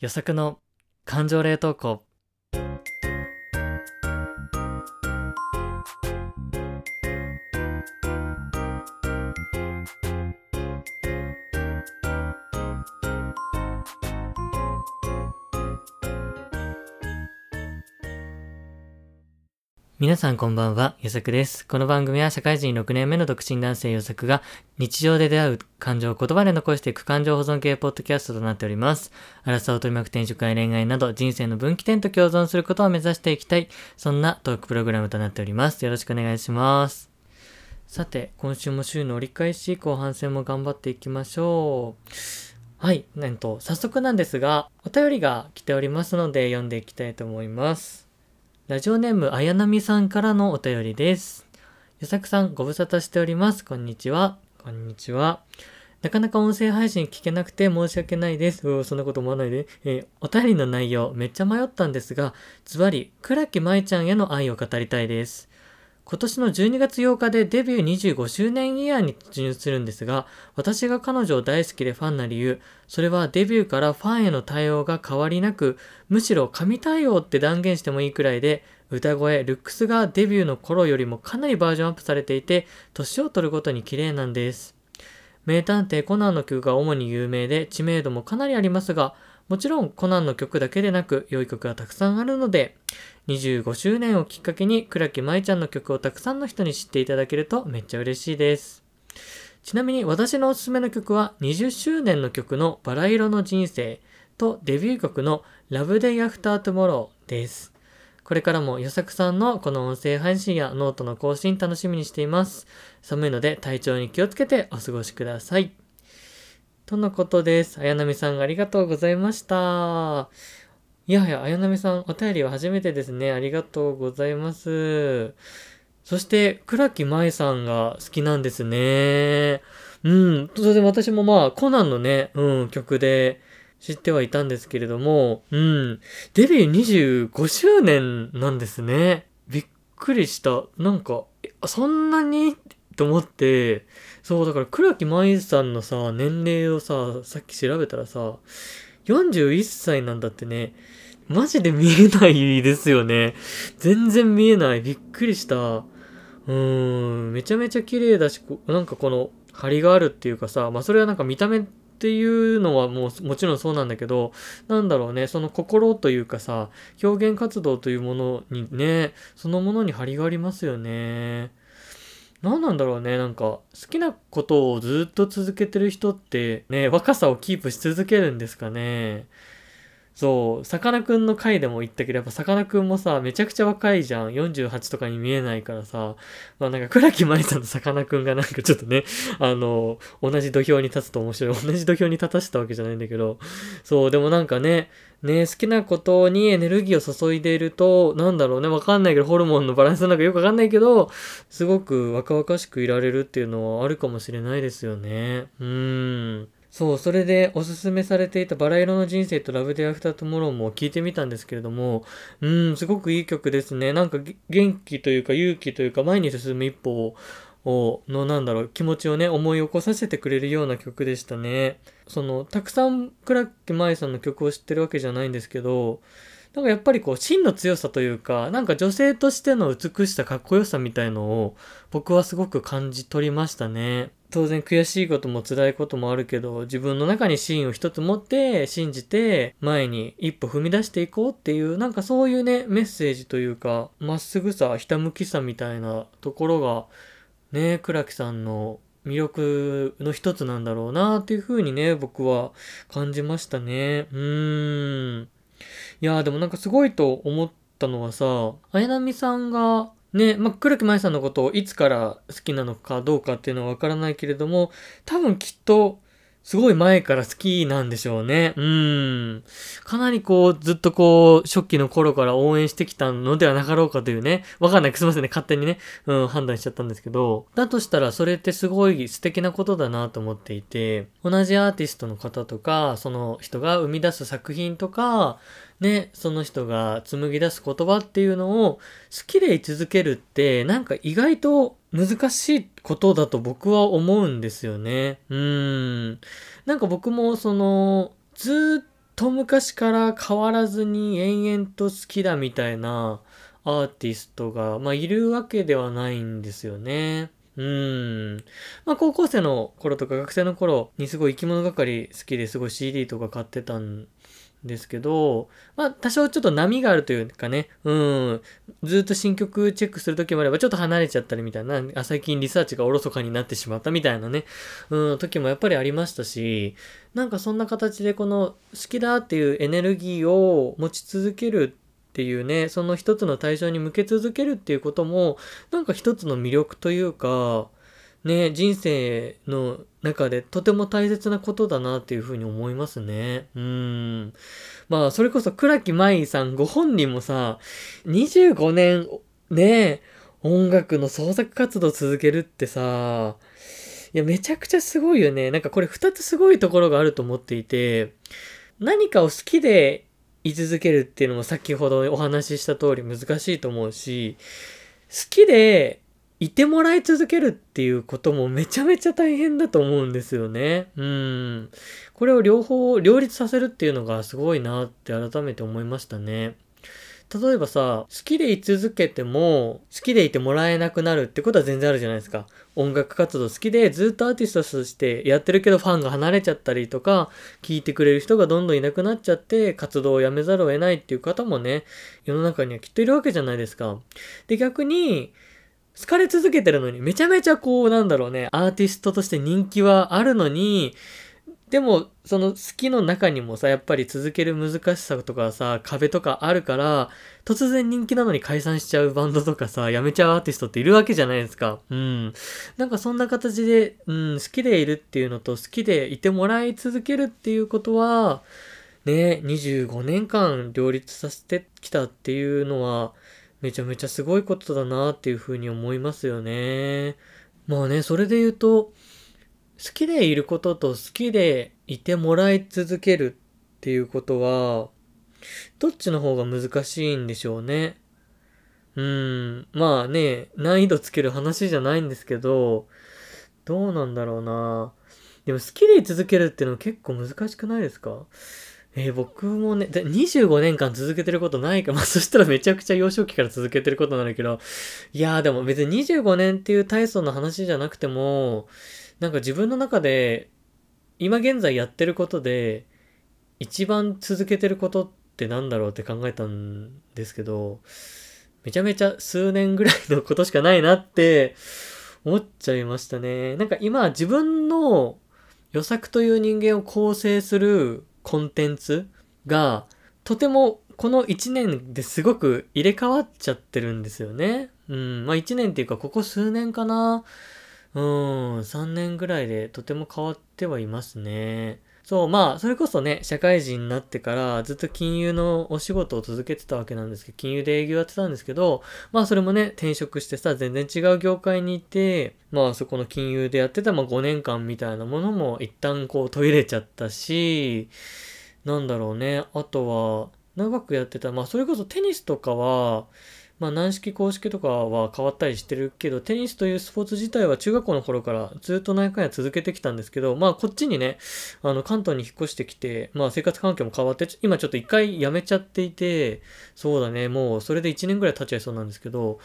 予測の感情冷凍庫。皆さんこんばんは、よさくです。この番組は社会人6年目の独身男性よさくが日常で出会う感情を言葉で残していく感情保存系ポッドキャストとなっております。荒さを取り巻く転職や恋愛など人生の分岐点と共存することを目指していきたい、そんなトークプログラムとなっております。よろしくお願いします。さて、今週も週の折り返し、後半戦も頑張っていきましょう。はい、なんと、早速なんですが、お便りが来ておりますので読んでいきたいと思います。ラジオネーム、あやなみさんからのお便りです。よさくさん、ご無沙汰しております。こんにちは。こんにちは。なかなか音声配信聞けなくて申し訳ないです。うおそんなこと思わないで。えーお便りの内容、めっちゃ迷ったんですが、ズバリ、倉木舞ちゃんへの愛を語りたいです。今年の12月8日でデビュー25周年イヤーに突入するんですが、私が彼女を大好きでファンな理由、それはデビューからファンへの対応が変わりなく、むしろ神対応って断言してもいいくらいで、歌声、ルックスがデビューの頃よりもかなりバージョンアップされていて、年を取るごとに綺麗なんです。名探偵コナンの曲が主に有名で知名度もかなりありますが、もちろんコナンの曲だけでなく良い曲がたくさんあるので、25周年をきっかけに倉木舞ちゃんの曲をたくさんの人に知っていただけるとめっちゃ嬉しいです。ちなみに私のおすすめの曲は20周年の曲のバラ色の人生とデビュー曲の Love Day After Tomorrow です。これからもよさくさんのこの音声配信やノートの更新楽しみにしています。寒いので体調に気をつけてお過ごしください。とのことです。綾波さんありがとうございました。いやはや、綾波さんお便りは初めてですね。ありがとうございます。そして、倉木舞さんが好きなんですね。うん。それで私もまあ、コナンのね、うん、曲で知ってはいたんですけれども、うん。デビュー25周年なんですね。びっくりした。なんか、そんなに？と思って、そう、だから倉木舞さんのさ、年齢をさ、さっき調べたらさ、41歳なんだってね。マジで見えないですよね。全然見えない。びっくりした。うーん、めちゃめちゃ綺麗だし、なんかこの張りがあるっていうかさ、まあそれはなんか見た目っていうのはもうもちろんそうなんだけど、なんだろうね、その心というかさ、表現活動というものにね、そのものに張りがありますよね。何なんだろうね、なんか好きなことをずっと続けてる人ってね、若さをキープし続けるんですかね。そう、さかなクンの回でも言ったけど、やっぱさかなクンもさ、めちゃくちゃ若いじゃん。48とかに見えないからさ、まあなんか倉木舞さんとさかなクンがなんかちょっとね、あの、同じ土俵に立つと面白い。同じ土俵に立たせたわけじゃないんだけど、そう、でもなんかね、ね、好きなことにエネルギーを注いでいると、なんだろうね、わかんないけど、ホルモンのバランスなんかよくわかんないけど、すごく若々しくいられるっていうのはあるかもしれないですよね。うーん。そう、それでおすすめされていたバラ色の人生とラブデアフタートモローも聞いてみたんですけれども、うん、すごくいい曲ですね。なんか元気というか勇気というか前に進む一歩を、のなんだろう、気持ちをね、思い起こさせてくれるような曲でしたね。その、たくさん倉木舞さんの曲を知ってるわけじゃないんですけど、なんかやっぱりこう芯の強さというか、なんか女性としての美しさ、かっこよさみたいのを僕はすごく感じ取りましたね。当然悔しいことも辛いこともあるけど、自分の中に芯を一つ持って信じて前に一歩踏み出していこうっていう、なんかそういうね、メッセージというか、まっすぐさ、ひたむきさみたいなところが、ね、倉木さんの魅力の一つなんだろうなっていうふうにね、僕は感じましたね。うーん。いやでもなんかすごいと思ったのはさ、綾波さんが、ね、まあ、黒木麻衣さんのことをいつから好きなのかどうかっていうのはわからないけれども、多分きっと、すごい前から好きなんでしょうね。うん。かなりこう、ずっとこう、初期の頃から応援してきたのではなかろうかというね。わかんない。すいませんね。勝手にね、うん、判断しちゃったんですけど。だとしたら、それってすごい素敵なことだなと思っていて、同じアーティストの方とか、その人が生み出す作品とか、ね、その人が紡ぎ出す言葉っていうのを好きでい続けるって、なんか意外と難しいことだと僕は思うんですよね。うん。なんか僕もその、ずっと昔から変わらずに延々と好きだみたいなアーティストが、まあ、いるわけではないんですよね。うん。まあ、高校生の頃とか学生の頃にすごい生き物係好きですごい CD とか買ってたんですけど、まあ、多少ちょっと波があるというかね、うん、ずっと新曲チェックするときもあれば、ちょっと離れちゃったりみたいな、あ最近リサーチがおろそかになってしまったみたいなね、うん、時もやっぱりありましたし、なんかそんな形でこの好きだっていうエネルギーを持ち続けるっていうね、その一つの対象に向け続けるっていうことも、なんか一つの魅力というか、ね、人生の中でとても大切なことだなっていうふうに思いますね。うん。まあ、それこそ倉木舞さんご本人もさ、25年ね、音楽の創作活動続けるってさ、いや、めちゃくちゃすごいよね。なんかこれ二つすごいところがあると思っていて、何かを好きで居続けるっていうのも先ほどお話しした通り難しいと思うし、好きでいてもらい続けるっていうこともめちゃめちゃ大変だと思うんですよね。うん。これを両方両立させるっていうのがすごいなって改めて思いましたね。例えばさ、好きでい続けても、好きでいてもらえなくなるってことは全然あるじゃないですか。音楽活動好きでずっとアーティストとしてやってるけどファンが離れちゃったりとか、聴いてくれる人がどんどんいなくなっちゃって活動をやめざるを得ないっていう方もね、世の中にはきっといるわけじゃないですか。で、逆に、好かれ続けてるのに、めちゃめちゃこう、なんだろうね、アーティストとして人気はあるのに、でも、その好きの中にもさ、やっぱり続ける難しさとかさ、壁とかあるから、突然人気なのに解散しちゃうバンドとかさ、辞めちゃうアーティストっているわけじゃないですか。うん。なんかそんな形で、うん、好きでいるっていうのと、好きでいてもらい続けるっていうことは、ね、25年間両立させてきたっていうのは、めちゃめちゃすごいことだなっていうふうに思いますよね。まあね、それで言うと、好きでいることと好きでいてもらい続けるっていうことは、どっちの方が難しいんでしょうね。うん、まあね、難易度つける話じゃないんですけど、どうなんだろうな。でも好きでい続けるっていうのは結構難しくないですか？えー、僕もね、25年間続けてることないか。まあ、そしたらめちゃくちゃ幼少期から続けてることになるけど、いやーでも別に25年っていう大層な話じゃなくても、なんか自分の中で、今現在やってることで、一番続けてることってなんだろうって考えたんですけど、めちゃめちゃ数年ぐらいのことしかないなって思っちゃいましたね。なんか今自分の予作という人間を構成するコンテンツが、とてもこの1年ですごく入れ替わっちゃってるんですよね。うん。まあ1年っていうか、ここ数年かな。うん、3年ぐらいでとても変わってはいますね。そう、まあ、それこそね、社会人になってからずっと金融のお仕事を続けてたわけなんですけど、金融で営業やってたんですけど、まあそれもね、転職してさ、全然違う業界にいて、まあそこの金融でやってたまあ5年間みたいなものも一旦こう途切れちゃったし、なんだろうね、あとは、長くやってた、まあそれこそテニスとかは、まあ軟式公式とかは変わったりしてるけど、テニスというスポーツ自体は中学校の頃からずっと何回や続けてきたんですけど、まあこっちにね、あの関東に引っ越してきて、まあ生活環境も変わって、今ちょっと一回辞めちゃっていて、そうだね、もうそれで1年ぐらい経っちゃいそうなんですけど、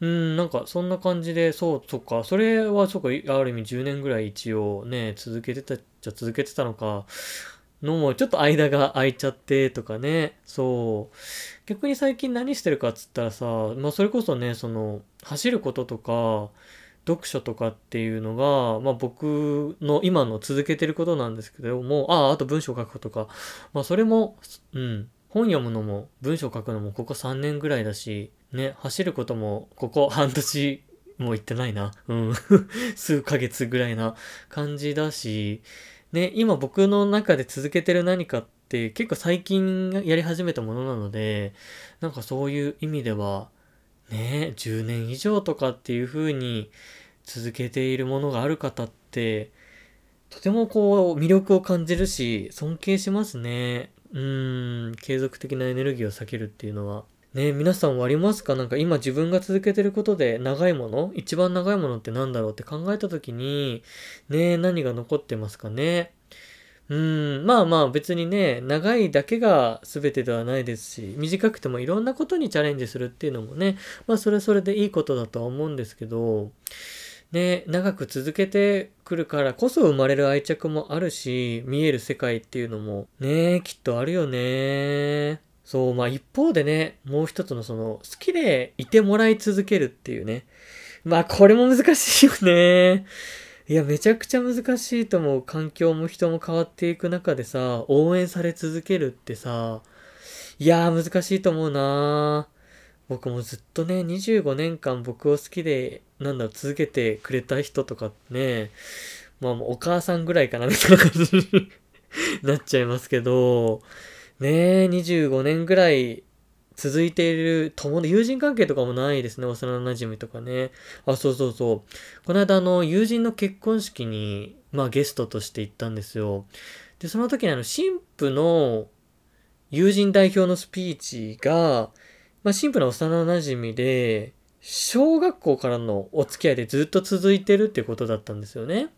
うん、なんかそんな感じで、そう、そっか、それはそっか、ある意味10年ぐらい一応ね、続けてた、じゃ続けてたのか、のもちょっと間が空いちゃってとかね。そう。逆に最近何してるかっつったらさ、まあそれこそね、その、走ることとか、読書とかっていうのが、まあ僕の今の続けてることなんですけども、ああ、あと文章書くことか。まあそれも、うん。本読むのも文章書くのもここ3年ぐらいだし、ね、走ることもここ半年もう行ってないな。うん。数ヶ月ぐらいな感じだし、ね、今僕の中で続けてる何かって結構最近やり始めたものなので、なんかそういう意味では、ね、10年以上とかっていう風に続けているものがある方って、とてもこう魅力を感じるし、尊敬しますね。うん、継続的なエネルギーを避けるっていうのは。ね皆さんはありますか？なんか今自分が続けてることで長いもの？一番長いものって何だろう？って考えた時に、ね何が残ってますかね？うん、まあまあ別にね、長いだけが全てではないですし、短くてもいろんなことにチャレンジするっていうのもね、まあそれはそれでいいことだとは思うんですけど、ね、長く続けてくるからこそ生まれる愛着もあるし、見える世界っていうのもね、きっとあるよね。そう、まあ一方でね、もう一つのその、好きでいてもらい続けるっていうね。まあこれも難しいよね。いや、めちゃくちゃ難しいと思う。環境も人も変わっていく中でさ、応援され続けるってさ、いやー難しいと思うな僕もずっとね、25年間僕を好きで、なんだろう、続けてくれた人とかね、まあもうお母さんぐらいかなみたいな感じに なっちゃいますけど、ねえ、25年ぐらい続いている友友人関係とかもないですね。幼馴染とかね。あ、そうそうそう。この間あの、友人の結婚式に、まあゲストとして行ったんですよ。で、その時にあの、神父の友人代表のスピーチが、まあ神父の幼馴染で、小学校からのお付き合いでずっと続いてるってことだったんですよね。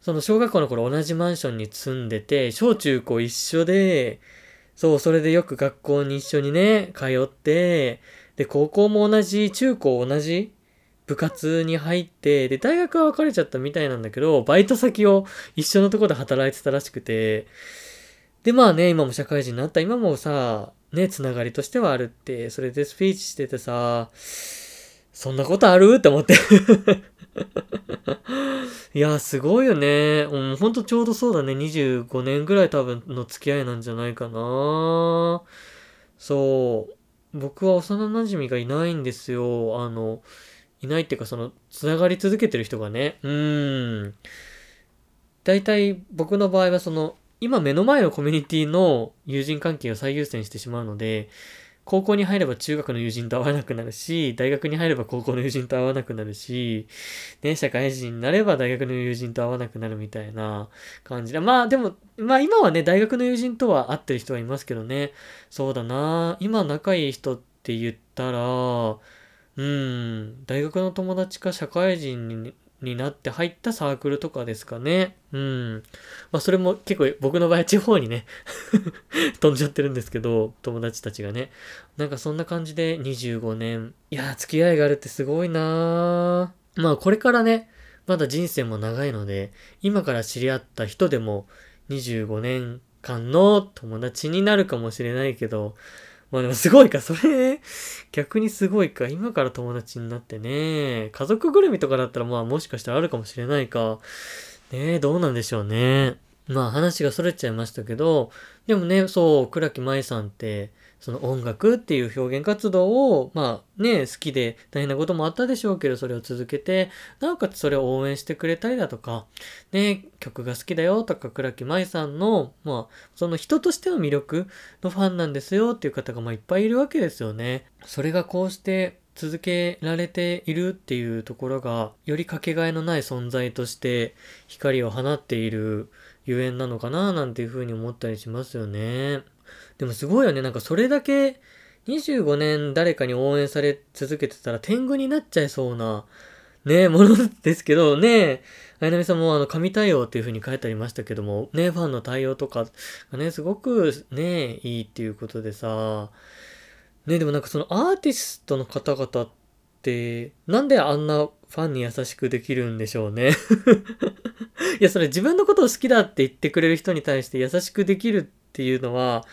その小学校の頃同じマンションに住んでて、小中高一緒で、そう、それでよく学校に一緒にね、通って、で、高校も同じ、中高同じ部活に入って、で、大学は別れちゃったみたいなんだけど、バイト先を一緒のとこで働いてたらしくて、で、まあね、今も社会人になった、今もさ、ね、つながりとしてはあるって、それでスピーチしててさ、そんなことある？って思って。いや、すごいよね。うん、ほんとちょうどそうだね。25年ぐらい多分の付き合いなんじゃないかな。そう。僕は幼馴染がいないんですよ。あの、いないっていうか、その、つながり続けてる人がね。うん。大体僕の場合はその、今目の前のコミュニティの友人関係を最優先してしまうので、高校に入れば中学の友人と会わなくなるし、大学に入れば高校の友人と会わなくなるし、ね、社会人になれば大学の友人と会わなくなるみたいな感じで。まあでも、まあ今はね、大学の友人とは会ってる人はいますけどね。そうだな今仲いい人って言ったら、うん、大学の友達か社会人にになって入ったサークルとかですかね。うん。まあそれも結構僕の場合は地方にね 飛んじゃってるんですけど、友達たちがね。なんかそんな感じで25年。いや付き合いがあるってすごいなまあこれからね、まだ人生も長いので、今から知り合った人でも25年間の友達になるかもしれないけど、まあでもすごいか、それ、逆にすごいか。今から友達になってね。家族ぐるみとかだったらまあもしかしたらあるかもしれないか。ねえ、どうなんでしょうね。まあ話が逸れちゃいましたけど、でもね、そう、倉木舞さんって、その音楽っていう表現活動を、まあね、好きで大変なこともあったでしょうけど、それを続けて、なおかつそれを応援してくれたりだとか、ね、曲が好きだよとか、倉木舞さんの、まあ、その人としての魅力のファンなんですよっていう方がまあいっぱいいるわけですよね。それがこうして続けられているっていうところが、よりかけがえのない存在として光を放っているゆえんなのかななんていうふうに思ったりしますよね。でもすごいよね。なんかそれだけ25年誰かに応援され続けてたら天狗になっちゃいそうな、ね、ものですけど、ね、あやなみさんもあの、神対応っていう風に書いてありましたけども、ね、ファンの対応とかがね、すごくね、いいっていうことでさ、ね、でもなんかそのアーティストの方々って、なんであんなファンに優しくできるんでしょうね いや、それ自分のことを好きだって言ってくれる人に対して優しくできるっていうのは、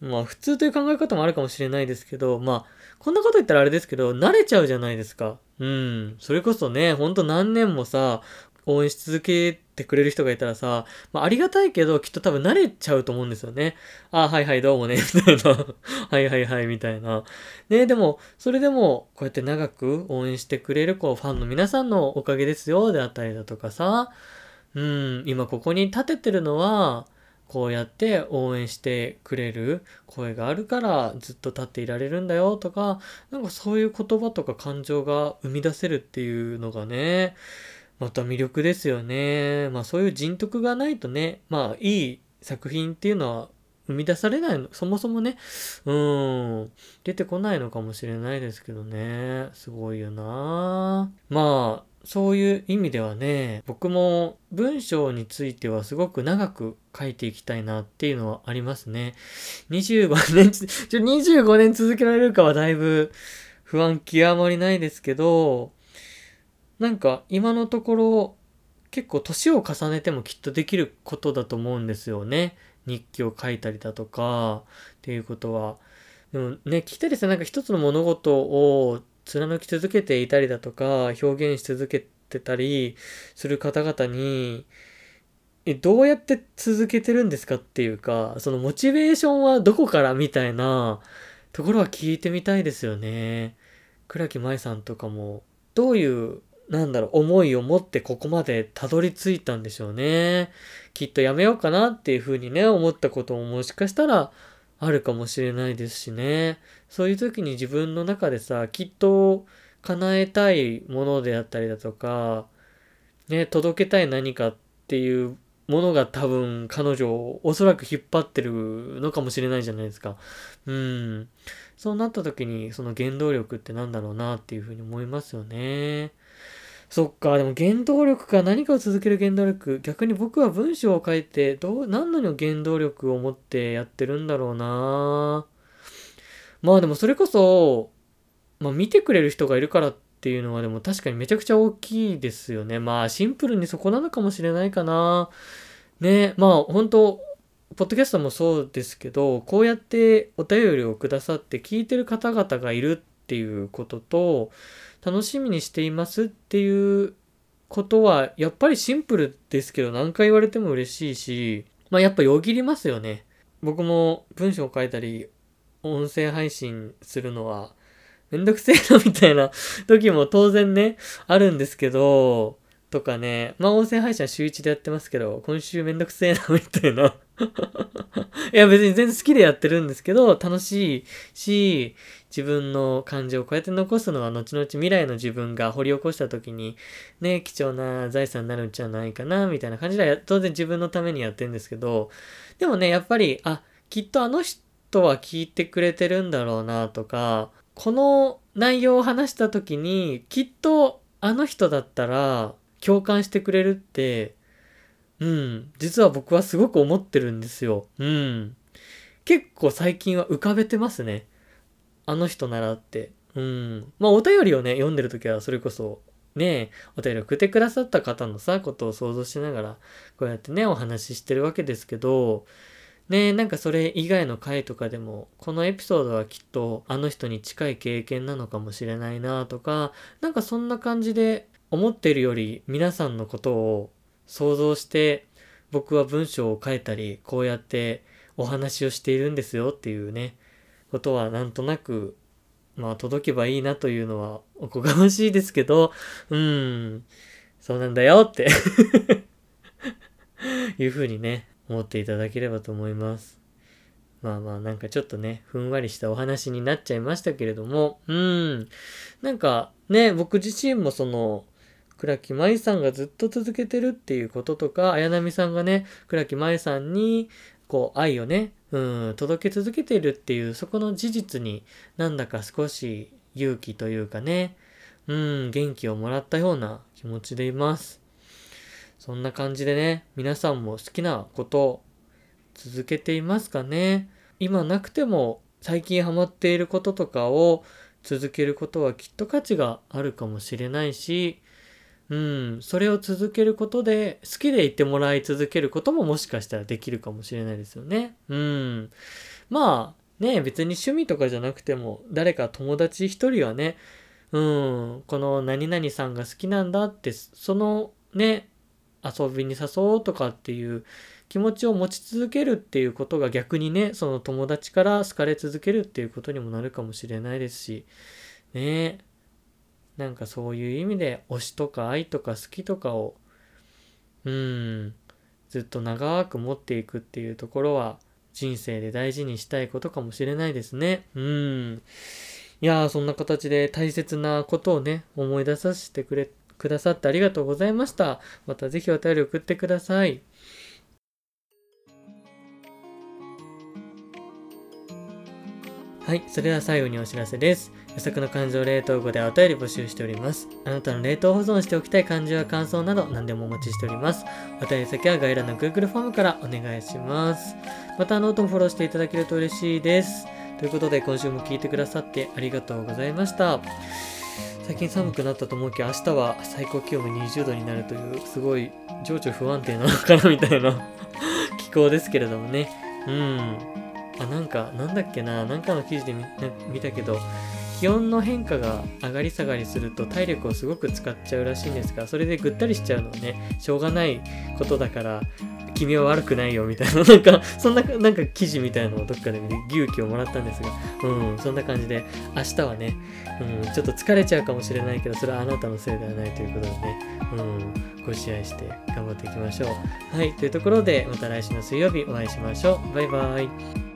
まあ普通という考え方もあるかもしれないですけど、まあこんなこと言ったらあれですけど、慣れちゃうじゃないですか。うん。それこそね、ほんと何年もさ、応援し続けてくれる人がいたらさ、まあ、ありがたいけど、きっと多分慣れちゃうと思うんですよね。あ、はいはい、どうもね、みたいな。はいはいはい、みたいな。ね、でも、それでも、こうやって長く応援してくれる、こう、ファンの皆さんのおかげですよ、であったりだとかさ、うん、今ここに立ててるのは、こうやって応援してくれる声があるからずっと立っていられるんだよとか、なんかそういう言葉とか感情が生み出せるっていうのがね、また魅力ですよね。まあそういう人徳がないとね、まあいい作品っていうのは生み出されないの、そもそもね、うん、出てこないのかもしれないですけどね。すごいよなまあ、そういう意味ではね、僕も文章についてはすごく長く書いていきたいなっていうのはありますね。25年、ちょ、25年続けられるかはだいぶ不安極まりないですけど、なんか今のところ結構年を重ねてもきっとできることだと思うんですよね。日記を書いたりだとかっていうことは。でもね、聞いたりさ、なんか一つの物事を貫き続けていたりだとか、表現し続けてたりする方々に、え、どうやって続けてるんですかっていうか、そのモチベーションはどこからみたいなところは聞いてみたいですよね。倉木舞さんとかも、どういうなんだろう、思いを持ってここまでたどり着いたんでしょうね。きっとやめようかなっていうふうにね、思ったことももしかしたらあるかもしれないですしね。そういう時に自分の中でさ、きっと叶えたいものであったりだとか、ね、届けたい何かっていうものが多分彼女をおそらく引っ張ってるのかもしれないじゃないですか。うん。そうなった時にその原動力って何だろうなっていうふうに思いますよね。そっか、でも原動力か何かを続ける原動力。逆に僕は文章を書いて、どう、何の原動力を持ってやってるんだろうなまあでもそれこそ、まあ見てくれる人がいるからっていうのはでも確かにめちゃくちゃ大きいですよね。まあシンプルにそこなのかもしれないかな。ね、まあ本当ポッドキャストもそうですけど、こうやってお便りをくださって聞いてる方々がいるっていうことと、楽しみにしていますっていうことは、やっぱりシンプルですけど、何回言われても嬉しいし、まあやっぱよぎりますよね。僕も文章を書いたり、音声配信するのは、めんどくせえなみたいな 時も当然ね、あるんですけど、とかね、まあ音声配信は週1でやってますけど、今週めんどくせえなみたいな いや別に全然好きでやってるんですけど、楽しいし、自分の感情をこうやって残すのは後々未来の自分が掘り起こした時にね、貴重な財産になるんじゃないかな、みたいな感じで当然自分のためにやってるんですけど、でもね、やっぱり、あ、きっとあの人は聞いてくれてるんだろうなとか、この内容を話した時に、きっとあの人だったら共感してくれるって、うん、実は僕はすごく思ってるんですよ。うん。結構最近は浮かべてますね。あの人ならって。うん。まあお便りをね、読んでる時はそれこそ、ねお便り送ってくださった方のさ、ことを想像しながら、こうやってね、お話ししてるわけですけど、ねなんかそれ以外の回とかでも、このエピソードはきっとあの人に近い経験なのかもしれないなとか、なんかそんな感じで思ってるより皆さんのことを想像して僕は文章を書いたり、こうやってお話をしているんですよっていうね、ことはなんとなく、まあ届けばいいなというのはおこがましいですけど、うん、そうなんだよって いうふうにね、思っていただければと思います。まあまあなんかちょっとね、ふんわりしたお話になっちゃいましたけれども、うん。なんかね、僕自身もその、倉木舞さんがずっと続けてるっていうこととか、綾波さんがね、倉木舞さんに、こう、愛をね、うん、届け続けてるっていう、そこの事実になんだか少し勇気というかね、うん、元気をもらったような気持ちでいます。そんな感じでね、皆さんも好きなこと続けていますかね今なくても最近ハマっていることとかを続けることはきっと価値があるかもしれないし、うん、それを続けることで、好きでいてもらい続けることももしかしたらできるかもしれないですよね。うん。まあ、ね、別に趣味とかじゃなくても、誰か友達一人はね、うん、この何々さんが好きなんだって、そのね、遊びに誘おうとかっていう気持ちを持ち続けるっていうことが逆にね、その友達から好かれ続けるっていうことにもなるかもしれないですし、ね、なんかそういう意味で推しとか愛とか好きとかを、うん、ずっと長く持っていくっていうところは人生で大事にしたいことかもしれないですね。うん。いやー、そんな形で大切なことをね、思い出させてくれ、くださってありがとうございました。またぜひお便り送ってください。はい、それでは最後にお知らせです。予測の感情冷凍庫でお便り募集しております。あなたの冷凍保存しておきたい感情や感想など何でもお待ちしております。お便り先は概要欄の Google フォームからお願いします。またノートもフォローしていただけると嬉しいです。ということで今週も聞いてくださってありがとうございました。最近寒くなったと思うけど明日は最高気温が20度になるというすごい情緒不安定なのかなみたいな 気候ですけれどもね。うん。あ、なんか、なんだっけな、なんかの記事で見たけど、気温の変化が上がり下がりすると体力をすごく使っちゃうらしいんですが、それでぐったりしちゃうのはね、しょうがないことだから、君は悪くないよみたいな、なんか、そんな、なんか記事みたいなのをどっかで見て勇気をもらったんですが、うん、そんな感じで、明日はね、うん、ちょっと疲れちゃうかもしれないけど、それはあなたのせいではないということでね、うん、ご自愛して頑張っていきましょう。はい、というところで、また来週の水曜日お会いしましょう。バイバイ。